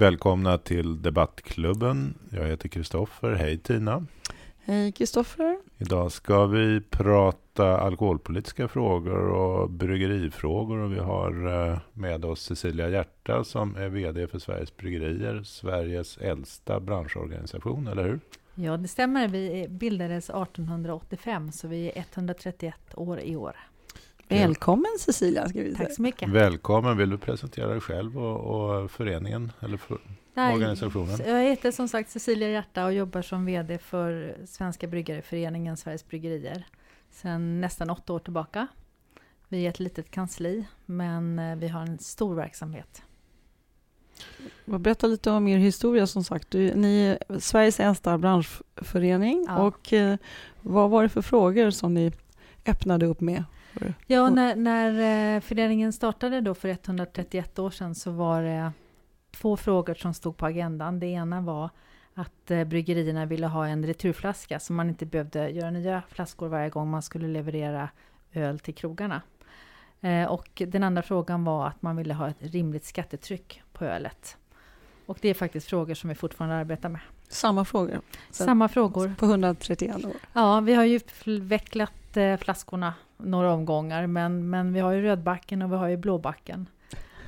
Välkomna till Debattklubben. Jag heter Kristoffer. Hej Tina. Hej Kristoffer. Idag ska vi prata alkoholpolitiska frågor och bryggerifrågor. Och vi har eh, med oss Cecilia Hjärta som är VD för Sveriges Bryggerier, Sveriges äldsta branschorganisation, eller hur? Ja, det stämmer. Vi bildades 1885, så vi är 131 år i år. Välkommen Cecilia! Ska vi säga. Tack så mycket. Välkommen! Vill du presentera dig själv och, och föreningen eller för, Nej, organisationen? Jag heter som sagt Cecilia Hjärta och jobbar som VD för Svenska Bryggareföreningen Sveriges Bryggerier sedan nästan åtta år tillbaka. Vi är ett litet kansli, men eh, vi har en stor verksamhet. Berätta lite om er historia som sagt. Du, ni är Sveriges äldsta branschförening Ja. och eh, vad var det för frågor som ni öppnade upp med? Ja, när, när eh, föreningen startade då för 131 år sedan så var det två frågor som stod på agendan. Det ena var att eh, bryggerierna ville ha en returflaska så man inte behövde göra nya flaskor varje gång man skulle leverera öl till krogarna. Eh, Och den andra frågan var att man ville ha ett rimligt skattetryck på ölet. Och det är faktiskt frågor som vi fortfarande arbetar med. Samma frågor Samma frågor. på 131 år. Ja, vi har ju utvecklat eh, flaskorna några omgångar, men, men vi har ju rödbacken och vi har ju blåbacken.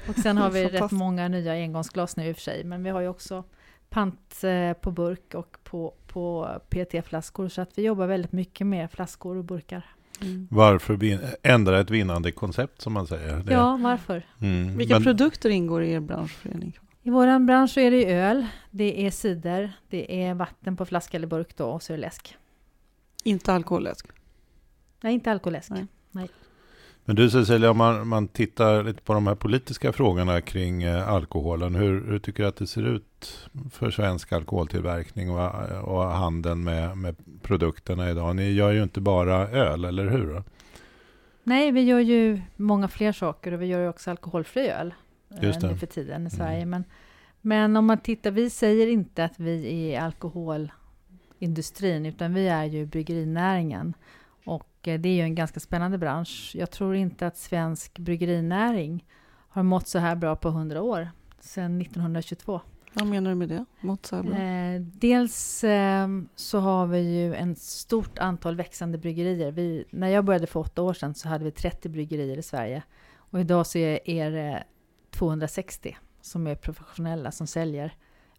Och sen har vi rätt många nya engångsglas nu i och för sig, men vi har ju också pant eh, på burk och på, på PET-flaskor, så att vi jobbar väldigt mycket med flaskor och burkar. Mm. Varför vin- ändra ett vinnande koncept som man säger? Det- Ja, varför? Mm, Vilka men- produkter ingår i er branschförening? I vår bransch så är det ju öl, det är cider, det är vatten på flaska eller burk då, och så är det läsk. Inte alkoholläsk? Nej, inte alkoläsk. Nej. Men du Cecilia, om man, man tittar lite på de här politiska frågorna kring eh, alkoholen. Hur, hur tycker du att det ser ut för svensk alkoholtillverkning och, och handeln med, med produkterna idag? Ni gör ju inte bara öl, eller hur? Nej, vi gör ju många fler saker och vi gör ju också alkoholfri öl eh, Just det. nu för tiden i Sverige. Mm. Men, men om man tittar, vi säger inte att vi är alkoholindustrin utan vi är ju bryggerinäringen. Eh, det är ju en ganska spännande bransch. Jag tror inte att svensk bryggerinäring har mått så här bra på 100 år, sedan 1922. Vad menar du med det? Mått så här bra? Eh, dels eh, så har vi ju en stort antal växande bryggerier. Vi, när jag började för åtta år sedan så hade vi 30 bryggerier i Sverige. Och idag så är, är det 260 som är professionella som säljer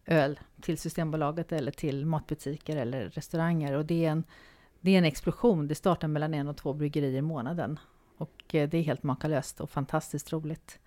öl till Systembolaget eller till matbutiker eller restauranger. Och det är en, det är en explosion. Det startar mellan en och två bryggerier i månaden. Och eh, det är helt makalöst och fantastiskt roligt.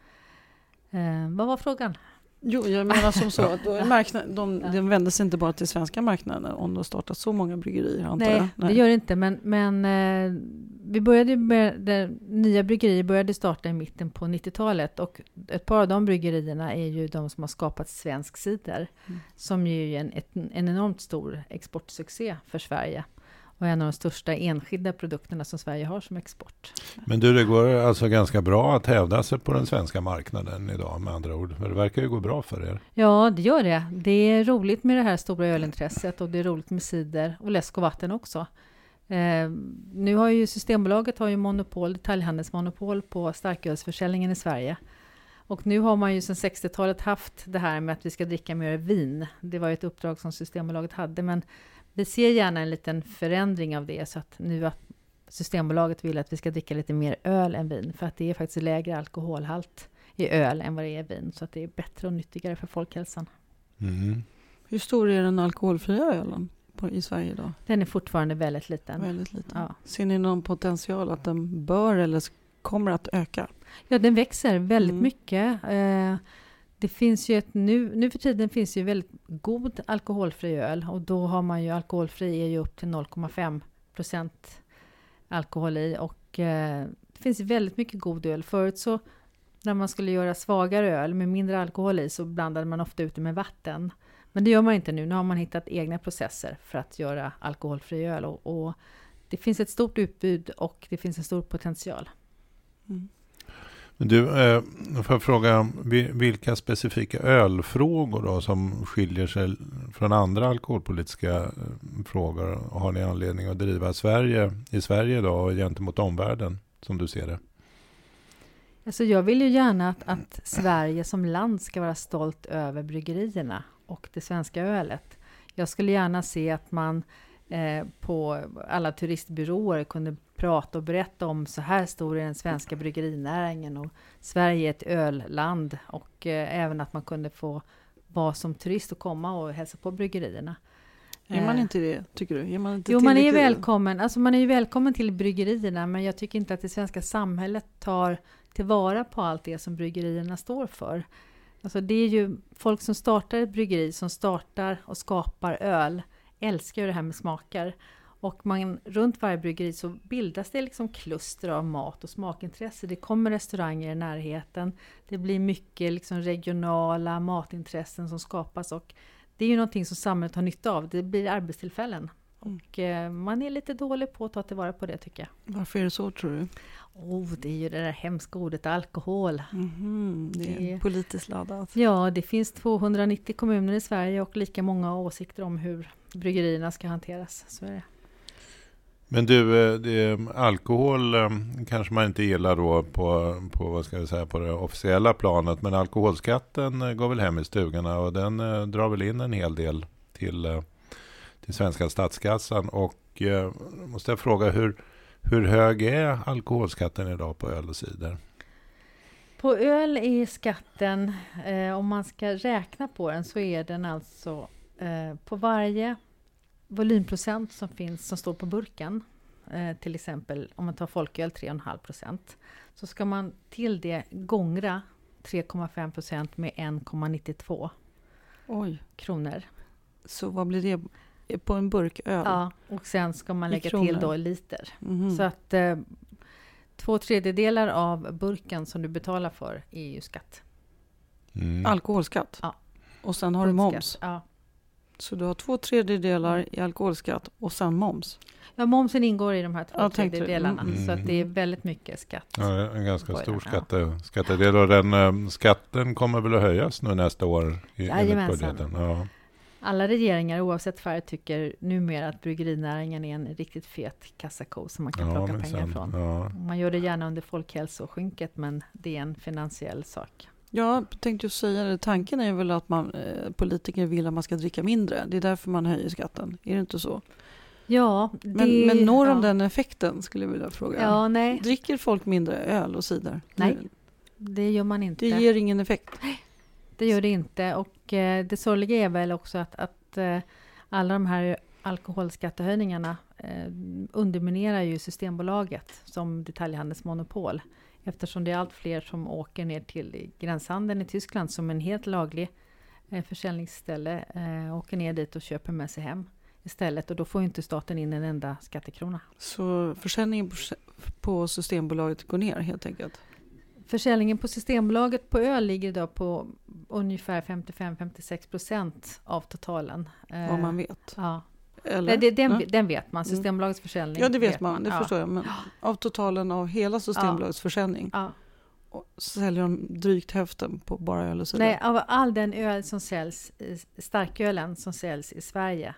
Eh, vad var frågan? Jo, jag menar som så att de, Ja. de vänder sig inte bara till svenska marknaden om de startar så många bryggerier antar jag. Nej, det gör det inte. Men, men eh, vi började med, det, nya bryggerier började starta i mitten på 90-talet och ett par av de bryggerierna är ju de som har skapat svensk cider, Mm. som ju är en, ett, en enormt stor exportsuccé för Sverige och en av de största enskilda produkterna som Sverige har som export. Men du, det går alltså ganska bra att hävda sig på den svenska marknaden idag med andra ord. Det verkar ju gå bra för er. Ja, det gör det. Det är roligt med det här stora ölintresset och det är roligt med cider och läsk och vatten också. Eh, nu har ju Systembolaget har ju monopol, detaljhandelsmonopol på starkölsförsäljningen i Sverige. Och nu har man ju sedan 60-talet haft det här med att vi ska dricka mer vin. Det var ju ett uppdrag som Systembolaget hade, men vi ser gärna en liten förändring av det så att nu att Systembolaget vill att vi ska dricka lite mer öl än vin, för att det är faktiskt lägre alkoholhalt i öl än vad det är i vin, så att det är bättre och nyttigare för folkhälsan. Mm. Hur stor är den alkoholfria ölen på, i Sverige idag? Den är fortfarande väldigt liten. Väldigt liten. Ja. Ser ni någon potential att den bör eller kommer att öka? ja, den växer väldigt Mm. mycket. Eh, det finns ju ett, nu, nu för tiden finns ju väldigt god alkoholfri öl och då har man ju alkoholfri är ju upp till 0,5 procent alkohol i och eh, det finns väldigt mycket god öl. Förut så när man skulle göra svagare öl med mindre alkohol i så blandade man ofta ut det med vatten. Men det gör man inte nu. Nu har man hittat egna processer för att göra alkoholfri öl och, och det finns ett stort utbud och det finns en stor potential. Mm. Du, eh, får jag fråga vilka specifika ölfrågor då som skiljer sig från andra alkoholpolitiska eh, frågor har ni anledning att driva Sverige, i Sverige då gentemot omvärlden som du ser det? Alltså jag vill ju gärna att, att Sverige som land ska vara stolt över bryggerierna och det svenska ölet. Jag skulle gärna se att man eh, på alla turistbyråer kunde prata och berätta om så här stor är den svenska bryggerinäringen och Sverige är ett ölland och eh, även att man kunde få vara som turist och komma och hälsa på bryggerierna. Är man eh, inte det, tycker du? Är man inte jo, man är välkommen. Alltså man är ju välkommen till bryggerierna, men jag tycker inte att det svenska samhället tar tillvara på allt det som bryggerierna står för. Alltså det är ju folk som startar ett bryggeri, som startar och skapar öl, älskar ju det här med smaker. Och man, runt varje bryggeri så bildas det liksom kluster av mat och smakintresse. Det kommer restauranger i närheten. Det blir mycket liksom regionala matintressen som skapas och det är ju någonting som samhället har nytta av. Det blir arbetstillfällen. Mm. Och eh, man är lite dålig på att ta tillvara på det tycker jag. Varför är det så tror du? Oh, det är ju det där hemska ordet alkohol. Mm, det är det, politiskt laddat. Ja, det finns 290 kommuner i Sverige och lika många åsikter om hur bryggerierna ska hanteras. Så är det. Men du, eh, det, mm, alkohol eh, kanske man inte gillar då på, på, vad ska jag säga, på det officiella planet. Men alkoholskatten eh, går väl hem i stugorna och den drar väl in en hel del till, till svenska statskassan. Och måste jag fråga, hur, hur hög är alkoholskatten idag på öl och cider? På öl är skatten, eh, om man ska räkna på den, så är den alltså eh, på varje volymprocent som finns som står på burken, eh, till exempel om man tar folköl 3,5 procent, så ska man till det gångra 3,5 procent med 1,92 Oj. kronor. Så vad blir det på en burk öl? Ja, och sen ska man lägga till då liter. Mm. Så att eh, två tredjedelar av burken som du betalar för är ju skatt. Mm. Alkoholskatt? Ja. Och sen har du moms? Ja. Så du har två tredjedelar i alkoholskatt och sen moms? Ja, momsen ingår i de här två ja, tredjedelarna, mm. så att det är väldigt mycket skatt. Ja, en ganska stor skatte, skattedel och den äh, skatten kommer väl att höjas nu nästa år i, budgeten? Ja. Alla regeringar oavsett färg tycker numera att bryggerinäringen är en riktigt fet kassako som man kan ja, plocka pengar sen, från. Ja. Man gör det gärna under folkhälsoskynket men det är en finansiell sak. Ja, jag tänkte ju säga det. Tanken är väl att man, eh, politiker vill att man ska dricka mindre. Det är därför man höjer skatten. Är det inte så? Ja, det, men, men når de den effekten skulle jag vilja fråga. Ja, nej. Dricker folk mindre öl och cider? Nej, det gör man inte. Det ger ingen effekt? Det gör det inte. Och eh, det sorgliga är väl också att, att eh, alla de här alkoholskattehöjningarna eh, underminerar ju Systembolaget som detaljhandelsmonopol eftersom det är allt fler som åker ner till gränshandeln i Tyskland som en helt laglig eh, försäljningsställe, eh, åker ner dit och köper med sig hem istället och då får inte staten in en enda skattekrona. Så försäljningen på Systembolaget går ner helt enkelt? Försäljningen på Systembolaget på öl ligger idag på ungefär 55-56 procent av totalen. Vad man vet? Ja, eller? Det, den, den vet man, mm. Systembolagets försäljning. Ja, det vet, vet man, det ja. förstår jag. Men av totalen av hela Systembolagets ja. försäljning ja. säljer de drygt hälften på bara öl och cider? Nej, av all den öl som säljs, starkölen som säljs i Sverige,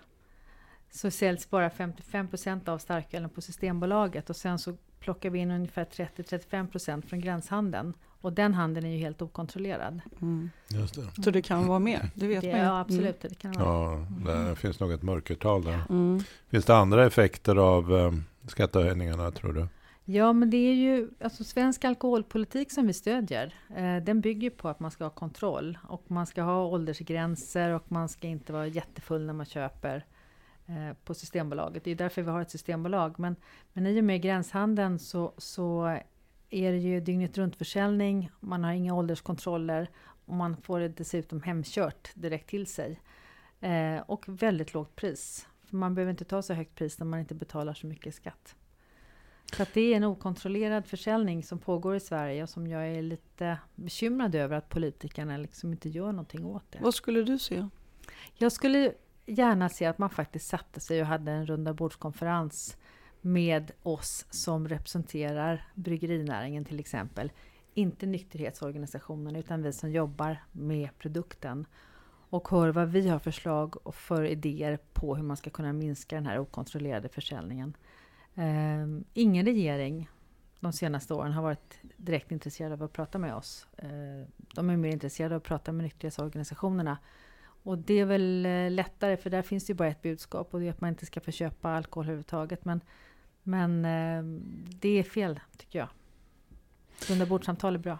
så säljs bara 55 procent av starkölen på Systembolaget och sen så plockar vi in ungefär 30-35 procent från gränshandeln. Och den handeln är ju helt okontrollerad. Mm. Just det. Så det kan vara mer? Det vet det, man Ja, absolut. Det kan vara. Ja, det finns nog ett mörkertal där. Mm. Finns det andra effekter av um, skattehöjningarna, tror du? Ja, men det är ju alltså svensk alkoholpolitik som vi stödjer. Eh, den bygger på att man ska ha kontroll och man ska ha åldersgränser och man ska inte vara jättefull när man köper eh, på Systembolaget. Det är därför vi har ett systembolag. Men, men i och med gränshandeln så, så är det ju dygnet runt försäljning, man har inga ålderskontroller och man får det dessutom hemkört direkt till sig. Eh, och väldigt lågt pris. För man behöver inte ta så högt pris när man inte betalar så mycket skatt. Så att det är en okontrollerad försäljning som pågår i Sverige och som jag är lite bekymrad över att politikerna liksom inte gör någonting åt det. Vad skulle du se? Jag skulle gärna se att man faktiskt satte sig och hade en runda bordskonferens med oss som representerar bryggerinäringen till exempel. inte nykterhetsorganisationen utan vi som jobbar med produkten och hör vad vi har förslag och för idéer på hur man ska kunna minska den här okontrollerade försäljningen. Eh, ingen regering de senaste åren har varit direkt intresserad av att prata med oss. Ehm, de är mer intresserade av att prata med nykterhetsorganisationerna. Och det är väl eh, lättare för där finns det ju bara ett budskap och det är att man inte ska få köpa alkohol överhuvudtaget. Men, men eh, det är fel tycker jag. Rundabordssamtal är bra.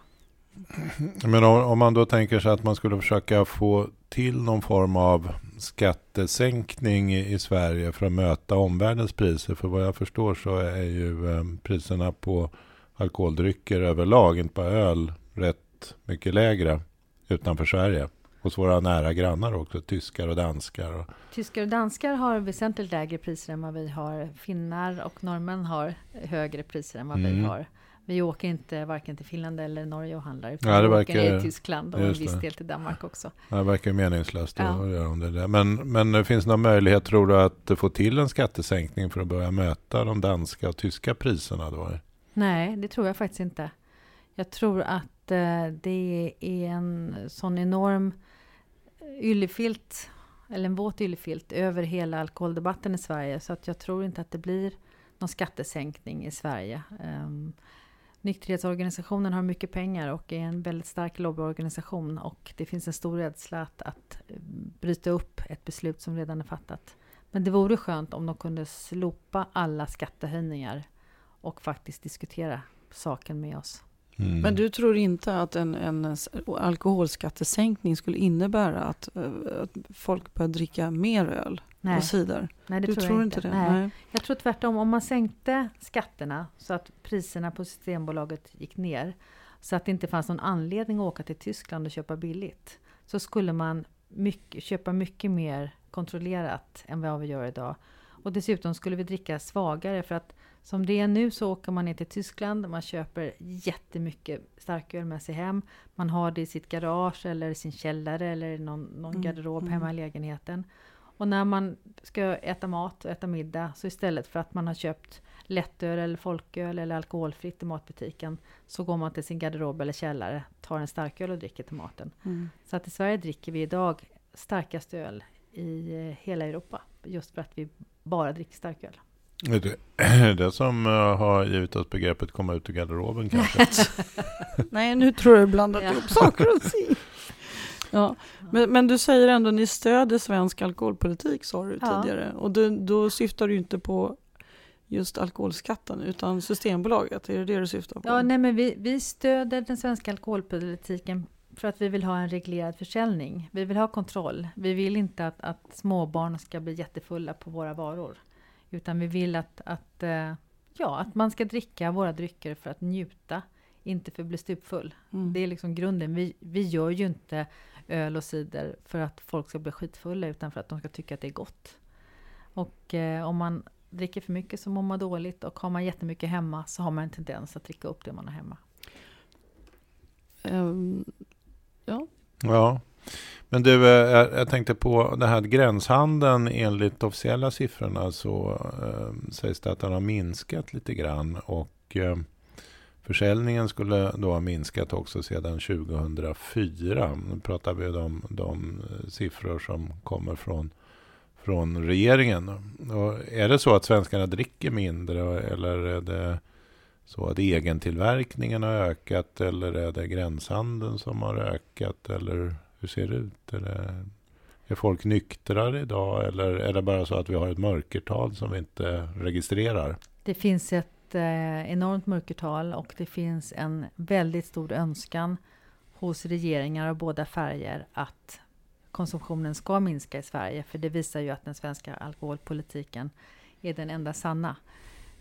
Men om, om, man då tänker sig att man skulle försöka få till någon form av skattesänkning i, i Sverige för att möta omvärldens priser. För vad jag förstår så är ju eh, priserna på alkoholdrycker överlag, inte bara öl, rätt mycket lägre utanför Sverige. Hos våra nära grannar också, tyskar och danskar. Tyskar och danskar har väsentligt lägre priser än vad vi har. Finnar och norrmän har högre priser än vad mm. vi har. Vi åker inte varken till Finland eller Norge och handlar. Utan ja, det vi verkar, åker ner till Tyskland och en viss del till Danmark också. Ja, det verkar meningslöst ja. att göra om det där. Men, men finns det någon möjlighet, tror du, att få till en skattesänkning för att börja möta de danska och tyska priserna då? Nej, det tror jag faktiskt inte. Jag tror att eh, det är en sån enorm yllefilt, eller en våt yllefilt, över hela alkoholdebatten i Sverige. Så att jag tror inte att det blir någon skattesänkning i Sverige. Um, Nykterhetsorganisationen har mycket pengar och är en väldigt stark lobbyorganisation och det finns en stor rädsla att, att bryta upp ett beslut som redan är fattat. Men det vore skönt om de kunde slopa alla skattehöjningar och faktiskt diskutera saken med oss. Mm. Men du tror inte att en, en alkoholskattesänkning skulle innebära att, eh, att folk börjar dricka mer öl Nej. och cider? Nej, det du tror, tror inte. det? Nej. Nej. Jag tror tvärtom. Om man sänkte skatterna så att priserna på Systembolaget gick ner så att det inte fanns någon anledning att åka till Tyskland och köpa billigt så skulle man mycket, köpa mycket mer kontrollerat än vad vi gör idag. Och dessutom skulle vi dricka svagare för att som det är nu så åker man ner till Tyskland, man köper jättemycket starköl med sig hem. Man har det i sitt garage eller sin källare eller någon, någon mm. garderob mm. hemma i lägenheten. Och när man ska äta mat och äta middag så istället för att man har köpt lättöl eller folköl eller alkoholfritt i matbutiken så går man till sin garderob eller källare, tar en starköl och dricker till maten. Mm. Så att i Sverige dricker vi idag starkast öl i eh, hela Europa just för att vi bara dricker starköl. Är det det som eh, har givit oss begreppet komma ut ur garderoben kanske? Nej, nu tror jag du blandat ja. ihop saker och ting. Ja. Men, men, du säger ändå att ni stöder svensk alkoholpolitik, sa du ja. tidigare. Och du, då syftar du inte på just alkoholskatten, utan Systembolaget. Är det det du syftar på? Ja, nej, men vi, vi stöder den svenska alkoholpolitiken för att vi vill ha en reglerad försäljning. Vi vill ha kontroll. Vi vill inte att, att småbarn ska bli jättefulla på våra varor. Utan vi vill att, att, eh, ja, att man ska dricka våra drycker för att njuta, inte för att bli stupfull. Mm. Det är liksom grunden. Vi, vi gör ju inte öl och cider för att folk ska bli skitfulla, utan för att de ska tycka att det är gott. Och eh, om man dricker för mycket så mår man dåligt och har man jättemycket hemma så har man en tendens att dricka upp det man har hemma. Um, ja. Ja, men du, eh, jag tänkte på det här gränshandeln enligt officiella siffrorna så eh, sägs det att den har minskat lite grann och eh, försäljningen skulle då ha minskat också sedan 2004. Nu pratar vi om de siffror som kommer från, från regeringen. Och är det så att svenskarna dricker mindre eller är det så att egentillverkningen har ökat eller är det gränshandeln som har ökat eller hur ser det ut? Är, är folk nyktrare idag eller är det bara så att vi har ett mörkertal som vi inte registrerar? Det finns ett eh, enormt mörkertal och det finns en väldigt stor önskan hos regeringar av båda färger att konsumtionen ska minska i Sverige. För det visar ju att den svenska alkoholpolitiken är den enda sanna.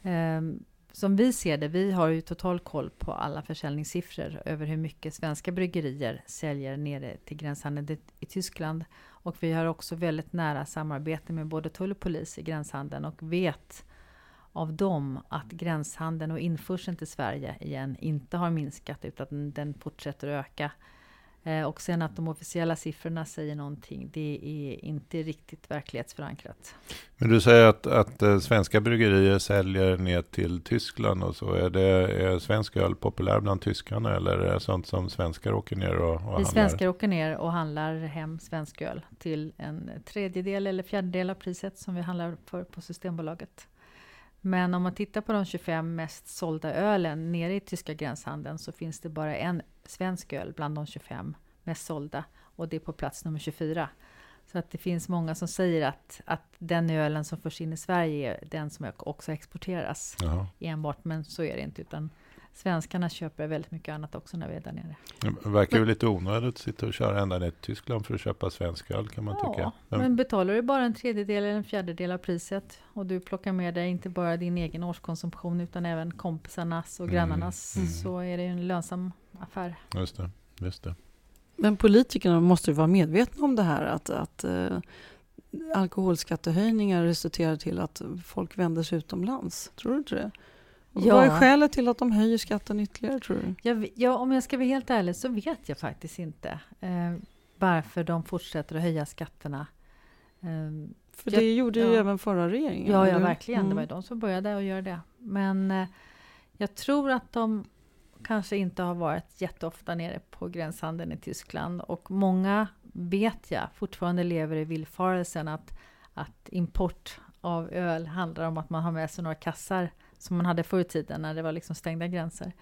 Um, som vi ser det, vi har ju total koll på alla försäljningssiffror över hur mycket svenska bryggerier säljer nere till gränshandeln i Tyskland. Och vi har också väldigt nära samarbete med både tull och polis i gränshandeln och vet av dem att gränshandeln och införseln till Sverige igen inte har minskat utan den fortsätter att öka. Eh, och sen att de officiella siffrorna säger någonting, det är inte riktigt verklighetsförankrat. Men du säger att, att eh, svenska bryggerier säljer ner till Tyskland och så. Är, det, är svensk öl populär bland tyskarna eller är det sånt som svenskar åker ner och, och handlar? Vi svenskar åker ner och handlar hem svensk öl till en tredjedel eller fjärdedel av priset som vi handlar för på Systembolaget. Men om man tittar på de 25 mest sålda ölen nere i tyska gränshandeln så finns det bara en svensk öl bland de 25 mest sålda och det är på plats nummer 24. Så att det finns många som säger att, att den ölen som förs in i Sverige är den som också exporteras Jaha. enbart, men så är det inte, utan svenskarna köper väldigt mycket annat också när vi är där nere. Det verkar ju lite onödigt att sitta och köra ända ner till Tyskland för att köpa svensk öl kan man ja, tycka. Men, men betalar du bara en tredjedel eller en fjärdedel av priset och du plockar med dig inte bara din egen årskonsumtion utan även kompisarnas och mm, grannarnas mm. så är det ju en lönsam affär. Just det, just det. Men politikerna måste ju vara medvetna om det här att, att eh, alkoholskattehöjningar resulterar till att folk vänder sig utomlands. Tror du inte det? Ja. Vad är skälet till att de höjer skatten ytterligare tror du? Jag, ja, om jag ska vara helt ärlig så vet jag faktiskt inte eh, varför de fortsätter att höja skatterna. Eh, För det jag, gjorde ju ja. även förra regeringen. Ja, ja verkligen. Mm. Det var ju de som började att göra det. Men eh, jag tror att de kanske inte har varit jätteofta nere på gränshandeln i Tyskland. Och många, vet jag, fortfarande lever i villfarelsen att, att import av öl handlar om att man har med sig några kassar som man hade förr i tiden när det var liksom stängda gränser.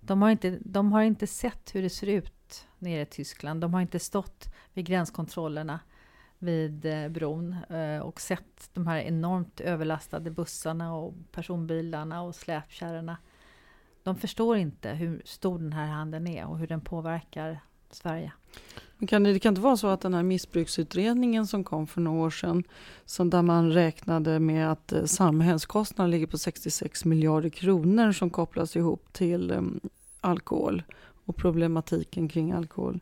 De har, inte, de har inte sett hur det ser ut nere i Tyskland. De har inte stått vid gränskontrollerna vid eh, bron eh, och sett de här enormt överlastade bussarna och personbilarna och släpkärrorna. De förstår inte hur stor den här handeln är och hur den påverkar Sverige. Men kan det, det kan inte vara så att den här missbruksutredningen som kom för några år sedan, som där man räknade med att eh, samhällskostnaden ligger på 66 miljarder kronor som kopplas ihop till um, alkohol och problematiken kring alkohol.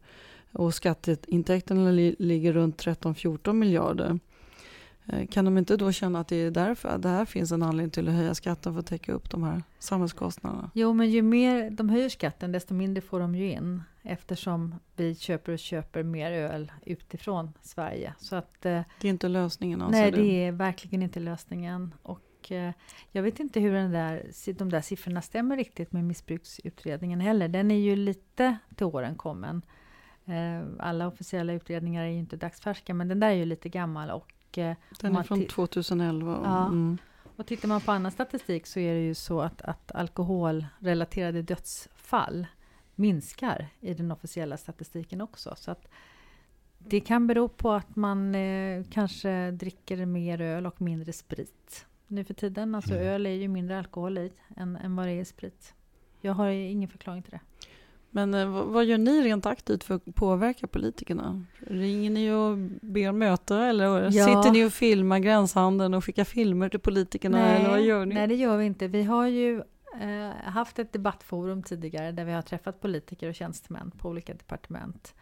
Och skatteintäkterna li, ligger runt 13-14 miljarder. Eh, kan de inte då känna att det är därför det här finns en anledning till att höja skatten för att täcka upp de här samhällskostnaderna? Jo, men ju mer de höjer skatten, desto mindre får de ju in eftersom vi köper och köper mer öl utifrån Sverige. Så att, eh, det är inte lösningen? Alltså nej, det är verkligen inte lösningen. Och eh, jag vet inte hur den där, de där siffrorna stämmer riktigt med missbruksutredningen heller. Den är ju lite till åren kommen. Alla officiella utredningar är ju inte dagsfärska, men den där är ju lite gammal och Eh, Den är från 2011. Ja. Mm. Och tittar man på annan statistik så är det ju så att, att alkoholrelaterade dödsfall minskar i den officiella statistiken också. Så att det kan bero på att man eh, kanske dricker mer öl och mindre sprit nu för tiden. Alltså mm. öl är ju mindre alkohol i än, än vad det är sprit. Jag har ingen förklaring till det. Men eh, vad gör ni rent aktivt för att påverka politikerna? Ringer ni och ber om möte eller ja. sitter ni och filmar gränshandeln och skickar filmer till politikerna? Nej, eller vad gör ni? nej, det gör vi inte. Vi har ju eh, haft ett debattforum tidigare där vi har träffat politiker och tjänstemän på olika departement.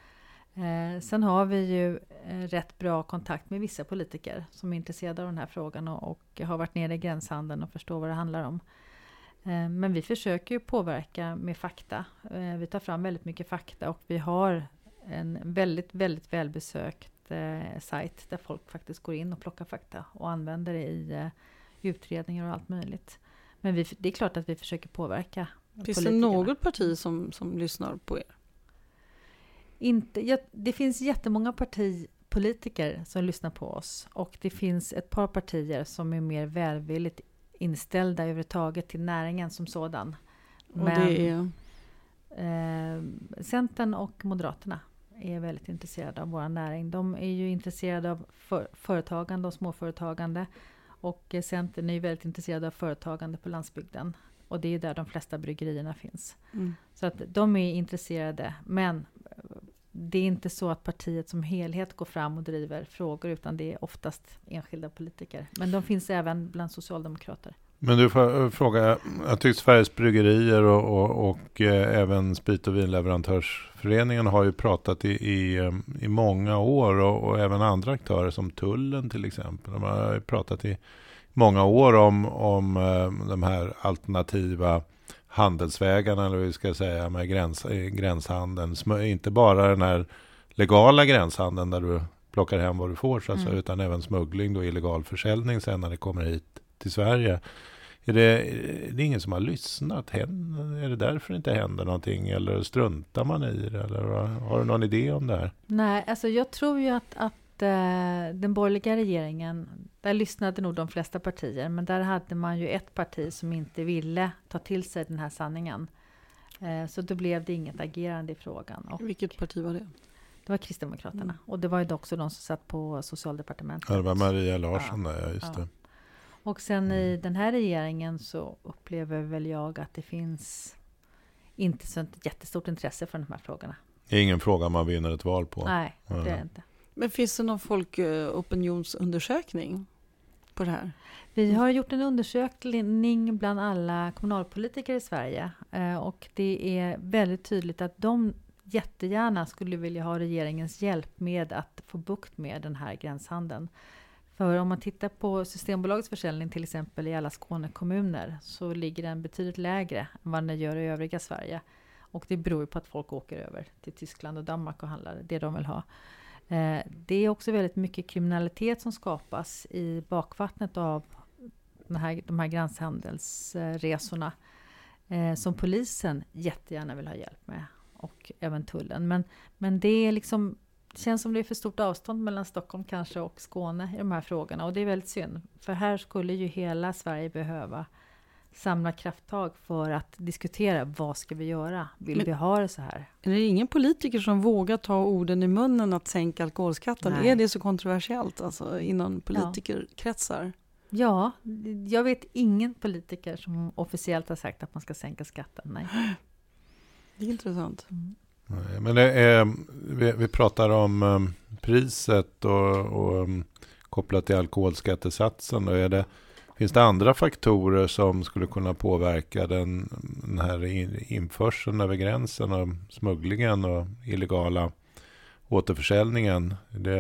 Eh, sen har vi ju eh, rätt bra kontakt med vissa politiker som är intresserade av den här frågan och, och har varit nere i gränshandeln och förstår vad det handlar om. Eh, men vi försöker ju påverka med fakta. Eh, vi tar fram väldigt mycket fakta och vi har en väldigt, väldigt välbesökt eh, sajt där folk faktiskt går in och plockar fakta och använder det i utredningar och allt möjligt. Men vi, det är klart att vi försöker påverka Finns det något parti som, som lyssnar på er? Inte, ja, det finns jättemånga partipolitiker som lyssnar på oss och det finns ett par partier som är mer välvilligt inställda överhuvudtaget till näringen som sådan. Och Men, det är? Eh, Centern och Moderaterna är väldigt intresserade av vår näring. De är ju intresserade av för, företagande och småföretagande. Och Centern är ju väldigt intresserade av företagande på landsbygden. Och det är där de flesta bryggerierna finns. Mm. Så att de är intresserade. Men det är inte så att partiet som helhet går fram och driver frågor, utan det är oftast enskilda politiker. Men de finns även bland socialdemokrater. Men du får eh, fråga, jag tycker Sveriges bryggerier och, och, och eh, även sprit och vinleverantörsföreningen har ju pratat i, i, eh, i många år och, och, även andra aktörer som tullen till exempel. De har pratat i många år om, om eh, de här alternativa handelsvägarna, eller vad vi ska säga, med gräns, gränshandeln. Inte bara den här legala gränshandeln där du plockar hem vad du får, så mm. utan även smuggling och illegal försäljning sen när det kommer hit till Sverige. Är det, är det ingen som har lyssnat? Är det därför det inte händer någonting? Eller struntar man i det? Eller har du någon idé om det här? Nej, alltså jag tror ju att, att eh, den borgerliga regeringen, där lyssnade nog de flesta partier, men där hade man ju ett parti som inte ville ta till sig den här sanningen. Eh, så då blev det inget agerande i frågan. Och Vilket parti var det? Det var Kristdemokraterna. Mm. Och det var ju också de som satt på socialdepartementet. Ja, det var Maria Larsson ja. där, ja, just ja. det. Och sen mm. i den här regeringen så upplever väl jag att det finns inte så ett jättestort intresse för de här frågorna. Det är ingen fråga man vinner ett val på. Nej, det är det inte. Men finns det någon folkopinionsundersökning på det här? Vi har gjort en undersökning bland alla kommunalpolitiker i Sverige eh, och det är väldigt tydligt att de jättegärna skulle vilja ha regeringens hjälp med att få bukt med den här gränshandeln. För om man tittar på Systembolagets försäljning till exempel i alla Skånekommuner så ligger den betydligt lägre än vad den gör i övriga Sverige. Och det beror på att folk åker över till Tyskland och Danmark och handlar det de vill ha. Eh, det är också väldigt mycket kriminalitet som skapas i bakvattnet av de här, de här gränshandelsresorna eh, som polisen jättegärna vill ha hjälp med och även tullen. Men, men det är liksom det känns som det är för stort avstånd mellan Stockholm kanske och Skåne i de här frågorna och det är väldigt synd. För här skulle ju hela Sverige behöva samla krafttag för att diskutera vad ska vi göra? Vill Men, vi ha det så här? Är det ingen politiker som vågar ta orden i munnen att sänka alkoholskatten? Nej. Är det så kontroversiellt alltså, inom politikerkretsar? Ja, jag vet ingen politiker som officiellt har sagt att man ska sänka skatten. Nej. Det är intressant. Mm. Men det är, vi, vi pratar om um, priset och, och um, kopplat till alkoholskattesatsen. Då är det, finns det andra faktorer som skulle kunna påverka den, den här införseln över gränsen och smugglingen och illegala återförsäljningen? Är det,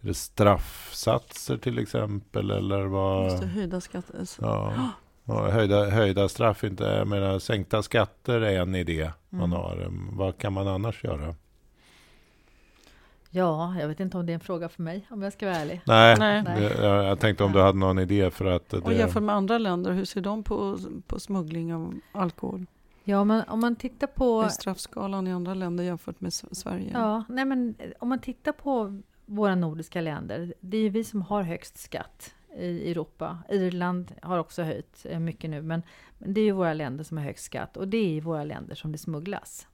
är det straffsatser till exempel? Eller vad? Just det, höjda skatter. Ja. höjda, höjda straff, inte, jag menar, sänkta skatter är en idé man mm. har. Vad kan man annars göra? Ja, jag vet inte om det är en fråga för mig, om jag ska vara ärlig. Nej, Nej. Jag, jag, tänkte om du hade någon idé för att... Det... Och jämfört med andra länder, hur ser de på, på smuggling av alkohol? Ja, men om man tittar på... Är straffskalan i andra länder jämfört med Sverige? Ja, nej men om man tittar på våra nordiska länder, det är ju vi som har högst skatt i Europa. Irland har också höjt eh, mycket nu, men, men det är ju våra länder som har högst skatt och det är i våra länder som det smugglas.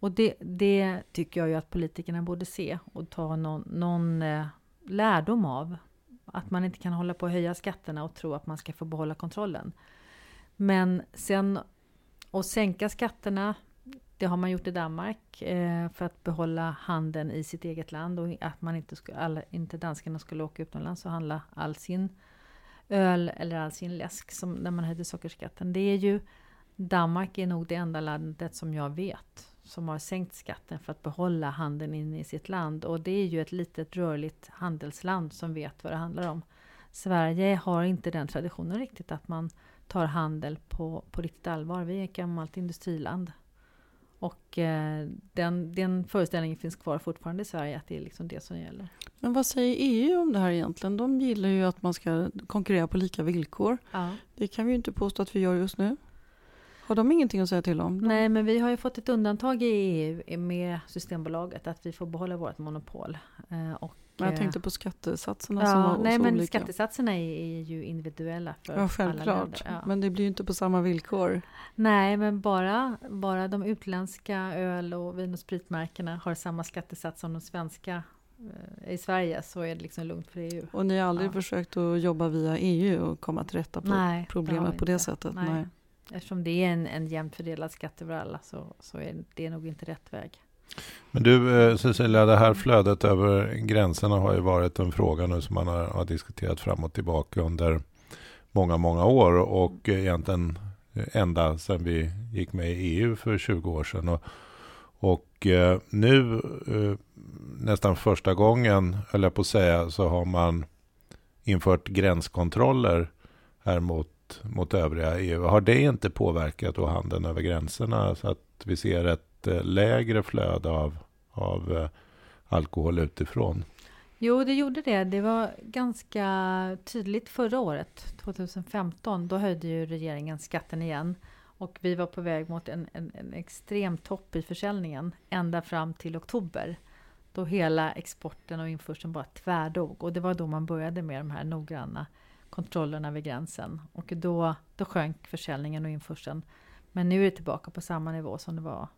Och det, det tycker jag ju att politikerna borde se och ta någon, någon eh, lärdom av. Att man inte kan hålla på att höja skatterna och tro att man ska få behålla kontrollen. Men sen att sänka skatterna, det har man gjort i Danmark eh, för att behålla handeln i sitt eget land och att man inte, skulle, alla, inte danskarna skulle åka utomlands och handla all sin öl eller all sin läsk som när man höjde sockerskatten. Det är ju Danmark är nog det enda landet som jag vet som har sänkt skatten för att behålla handeln inne i sitt land. Och det är ju ett litet rörligt handelsland som vet vad det handlar om. Sverige har inte den traditionen riktigt att man tar handel på, på riktigt allvar. Vi är ett gammalt industriland. Och eh, den, den föreställningen finns kvar fortfarande i Sverige, att det är liksom det som gäller. Men vad säger EU om det här egentligen? De gillar ju att man ska konkurrera på lika villkor. Ja. Det kan vi ju inte påstå att vi gör just nu. Har de ingenting att säga till om? Nej, men vi har ju fått ett undantag i EU med Systembolaget, att vi får behålla vårt monopol. Eh, och, jag tänkte på skattesatserna ja, som var Nej, men olika. skattesatserna är, är ju individuella för ja, självklart. alla länder. Ja. Men det blir ju inte på samma villkor. Nej, men bara, bara de utländska öl och vin och spritmärkena har samma skattesats som de svenska eh, i Sverige så är det liksom lugnt för EU. Och ni har aldrig ja. försökt att jobba via EU och komma till rätta på Nej, problemet på det sättet? Nej. Nej. Eftersom det är en, en jämnt fördelad skatt över alla så, så är det nog inte rätt väg. Men du eh, Cecilia, det här flödet över gränserna har ju varit en fråga nu som man har, har diskuterat fram och tillbaka under många, många år och egentligen ända sedan vi gick med i EU för 20 år sedan. Och, och eh, nu eh, nästan första gången, höll jag på att säga, så har man infört gränskontroller här mot mot, mot övriga EU. Har det inte påverkat då handeln över gränserna så att vi ser ett eh, lägre flöde av, av eh, alkohol utifrån? Jo, det gjorde det. Det var ganska tydligt förra året, 2015. Då höjde ju regeringen skatten igen. Och vi var på väg mot en, en, en extrem topp i försäljningen ända fram till oktober. Då hela exporten och införseln bara tvärdog. Och det var då man började med de här noggranna kontrollerna vid gränsen. Och då, då sjönk försäljningen och införseln. Men nu är det tillbaka på samma nivå som det var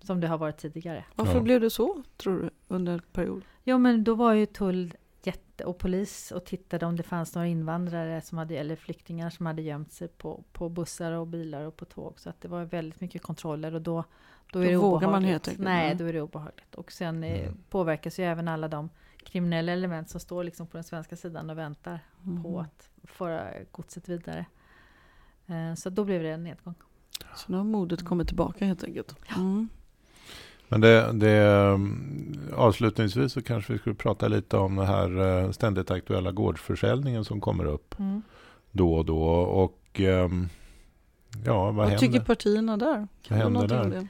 som det har varit tidigare. Varför ja. blev det så, tror du, under en period? Ja, men då var ju tull jätte och polis och tittade om det fanns några invandrare som hade, eller flyktingar som hade gömt sig på, på bussar och bilar och på tåg. Så att det var väldigt mycket kontroller och då, då, då är det vågar man helt enkelt. Nej, då är det obehagligt. Och sen mm. påverkas ju även alla de kriminella element som står liksom på den svenska sidan och väntar mm. på att föra godset vidare. Eh, så då blev det en nedgång. Så nu har modet kommit tillbaka helt enkelt. Mm. Men det, det, avslutningsvis så kanske vi skulle prata lite om den här eh, ständigt aktuella gårdsförsäljningen som kommer upp mm. då och då. Och ehm, ja, vad, vad händer? tycker partierna där? Kan vad händer där?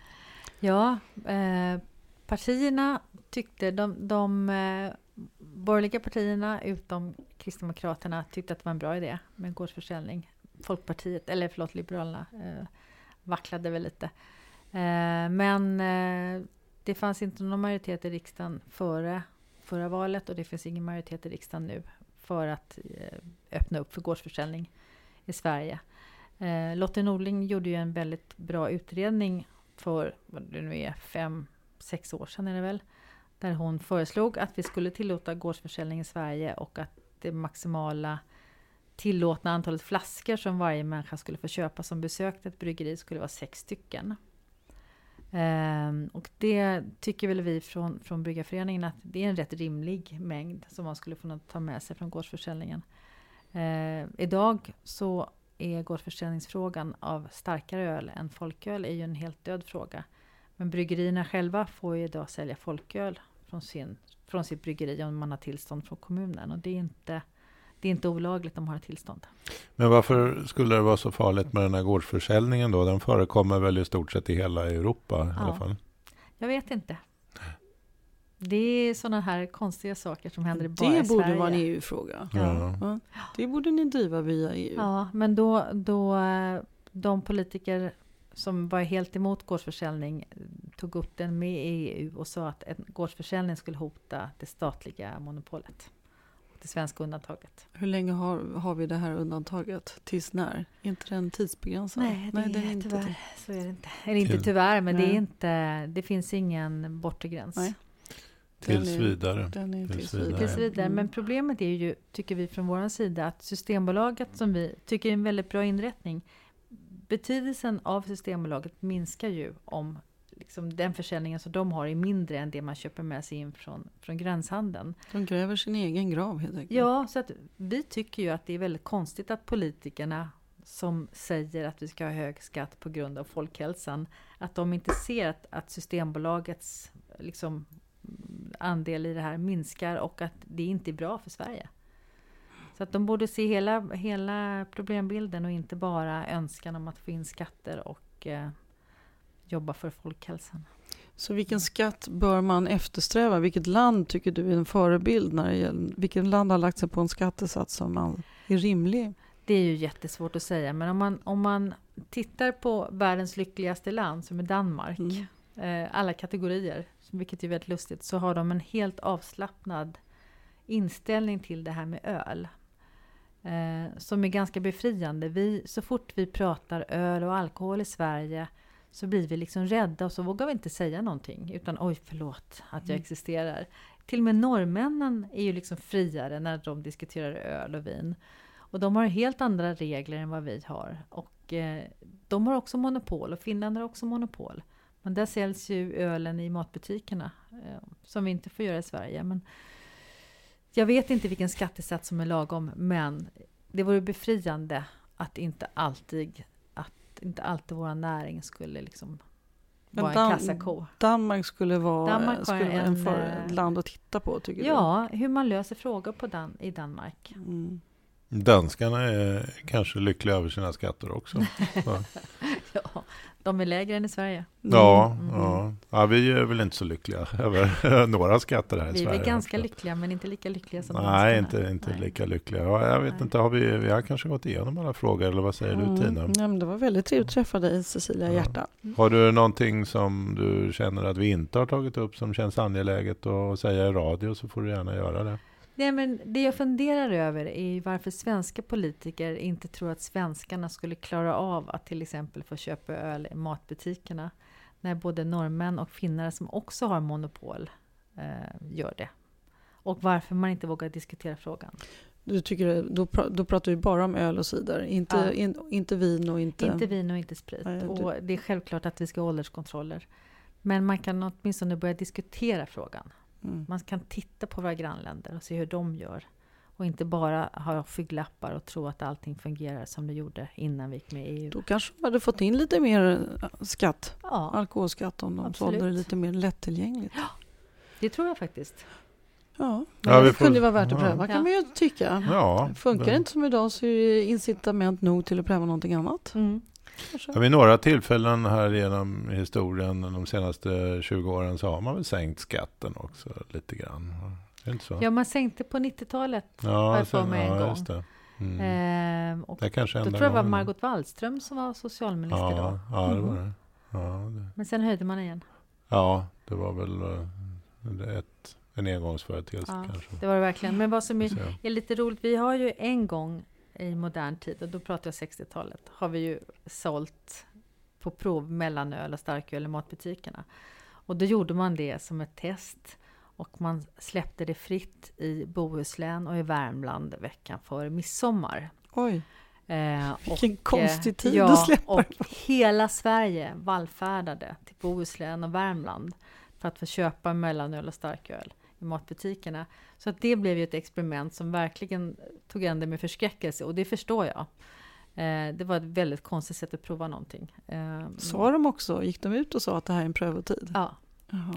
Ja, eh, partierna tyckte, de, de eh, borgerliga partierna utom Kristdemokraterna tyckte att det var en bra idé med gårdsförsäljning. Folkpartiet, eller förlåt Liberalerna, eh, vacklade väl lite. Eh, men eh, det fanns inte någon majoritet i riksdagen före förra valet och det finns ingen majoritet i riksdagen nu för att eh, öppna upp för gårdsförsäljning i Sverige. Eh, Lotte Norling gjorde ju en väldigt bra utredning för, vad det nu är, fem, sex år sedan är det väl, där hon föreslog att vi skulle tillåta gårdsförsäljning i Sverige och att det maximala tillåtna antalet flaskor som varje människa skulle få köpa som besökte ett bryggeri skulle vara sex stycken. Ehm, och det tycker väl vi från, från Bryggarföreningen att det är en rätt rimlig mängd som man skulle få ta med sig från gårdsförsäljningen. Uh, idag så är gårdsförsäljningsfrågan av starkare öl än folköl är ju en helt död fråga. Men bryggerierna själva får ju idag sälja folköl från, sin, från sitt bryggeri om man har tillstånd från kommunen. Och det är inte det är inte olagligt om man har tillstånd. Men varför skulle det vara så farligt med den här gårdsförsäljningen då? Den förekommer väl i stort sett i hela Europa i ja. alla fall? Jag vet inte. Det är sådana här konstiga saker som händer bara i Sverige. Det borde vara en EU-fråga. Ja. ja. Det borde ni driva via EU. Ja, men då, då de politiker som var helt emot gårdsförsäljning tog upp den med EU och sa att en gårdsförsäljning skulle hota det statliga monopolet det svenska undantaget. Hur länge har, har vi det här undantaget? Tills när? Är inte den tidsbegränsad? Nej, det Nej, är, är tyvärr inte. så är det inte. Eller inte tyvärr, men det, är inte, det finns ingen bortre gräns. Nej. Tills vidare. tills vidare. Tills vidare. Mm. Men problemet är ju, tycker vi från vår sida, att Systembolaget som vi tycker är en väldigt bra inrättning, betydelsen av Systembolaget minskar ju om liksom den försäljningen som de har är mindre än det man köper med sig in från, från gränshandeln. De gräver sin egen grav helt enkelt. Ja, så att vi tycker ju att det är väldigt konstigt att politikerna som säger att vi ska ha hög skatt på grund av folkhälsan, att de inte ser att, att Systembolagets liksom, andel i det här minskar och att det inte är bra för Sverige. Så att de borde se hela, hela problembilden och inte bara önskan om att få in skatter och eh, jobba för folkhälsan. Så vilken skatt bör man eftersträva? Vilket land tycker du är en förebild? När det gäller, vilket land har lagt sig på en skattesats som är rimlig? Det är ju jättesvårt att säga, men om man, om man tittar på världens lyckligaste land, som är Danmark, mm. eh, alla kategorier, vilket är väldigt lustigt, så har de en helt avslappnad inställning till det här med öl. Eh, som är ganska befriande. Vi, så fort vi pratar öl och alkohol i Sverige så blir vi liksom rädda och så vågar vi inte säga någonting. Utan oj, förlåt att jag mm. existerar. Till och med norrmännen är ju liksom friare när de diskuterar öl och vin. Och de har helt andra regler än vad vi har. Och eh, de har också monopol och Finland har också monopol. Men där säljs ju ölen i matbutikerna. Eh, som vi inte får göra i Sverige. Men jag vet inte vilken skattesats som är lagom. Men det vore befriande att inte alltid inte alltid vår näring skulle liksom men vara en kassako. Danmark skulle vara, Danmark skulle vara en, för, ett eh, land att titta på, tycker ja, du? Ja, hur man löser frågor på Dan i Danmark. Mm. Danskarna är kanske lyckliga över sina skatter också. ja, de är lägre än i Sverige. Mm. Ja, mm. ja. ja, vi är väl inte så lyckliga över några skatter här i vi Sverige. Vi är ganska också. lyckliga, men inte lika lyckliga som Nej, inte, inte Nej. lika lyckliga. Ja, jag vet Nej. inte, har vi, vi har kanske gått igenom alla frågor, eller vad säger mm. du Tina? Ja, men det var väldigt trevligt att träffa dig, Cecilia. Hjärta. Mm. Har du någonting som du känner att vi inte har tagit upp som känns angeläget att säga i radio så får du gärna göra det. Nej, men det jag funderar över är varför svenska politiker inte tror att svenskarna skulle klara av att till exempel få köpa öl i matbutikerna när både norrmän och finnar som också har monopol eh, gör det. Och varför man inte vågar diskutera frågan. Du tycker, då, då pratar vi bara om öl och cider, inte, ja. in, inte vin och inte... Inte vin och inte sprit. Nej, och det är självklart att vi ska ha ålderskontroller. Men man kan åtminstone börja diskutera frågan. Mm. Man kan titta på våra grannländer och se hur de gör. Och inte bara ha skygglappar och tro att allting fungerar som det gjorde innan vi gick med i EU. Då kanske de hade fått in lite mer eh, skatt, ja, alkoholskatt, om de sålde det lite mer lättillgängligt. Ja, det tror jag faktiskt. Ja, men ja, det får, kunde vara värt att pröva ja. kan man ju tycka. Ja, Funkar det inte som idag så är det incitament nog till att pröva någonting annat. Mm. Ja, vid några tillfällen här genom historien de senaste 20 åren så har man väl sänkt skatten också lite grann. Ja, man sänkte på 90-talet ja, för mig en gång. det. Mm. Ehm, och det kanske då tror jag det var Margot Wallström som var socialminister ja, då. Ja, det var det. Ja, det. Men sen höjde man igen. Ja, det var väl eh, ett, en engångsföreteelse ja, kanske. Det var det verkligen. Men vad som är, är lite roligt, vi har ju en gång i modern tid, och då pratar jag 60-talet, har vi ju sålt på prov mellanöl och starköl i matbutikerna. Och då gjorde man det som ett test och man släppte det fritt i Bohuslän och i Värmland veckan före midsommar. Oj! Eh, Vilken och, konstig tid ja, att släppa och hela Sverige vallfärdade till Bohuslän och Värmland för att få köpa mellanöl och starköl matbutikerna. Så att det blev ju ett experiment som verkligen tog ända med förskräckelse och det förstår jag. Eh, det var ett väldigt konstigt sätt att prova någonting. Eh, sa de också, gick de ut och sa att det här är en prövotid? Ja,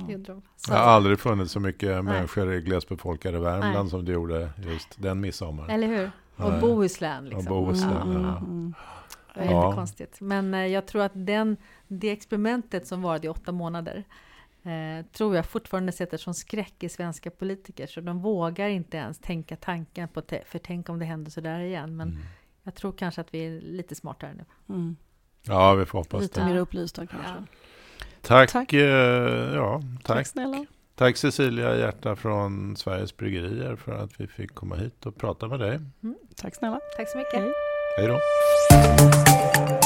det gjorde de. Så. Det har aldrig funnits så mycket Nej. människor i glesbefolkade Värmland Nej. som det gjorde just den midsommar. Eller hur? Och Bohuslän. Liksom. Och Bohuslän, ja. ja. Mm. Det var ja. jättekonstigt. Men eh, jag tror att den, det experimentet som varade i åtta månader eh, tror jag fortfarande sätter som skräck i svenska politiker, så de vågar inte ens tänka tanken på, för tänk om det händer så där igen. Men mm. jag tror kanske att vi är lite smartare nu. Mm. Ja, vi får hoppas lite det. mer upplysta kanske. Ja. Tack, tack. Eh, ja, tack. tack snälla. Tack Cecilia Hjärta från Sveriges Bryggerier för att vi fick komma hit och prata med dig. Mm. Tack snälla. Tack så mycket. Hej, Hej då.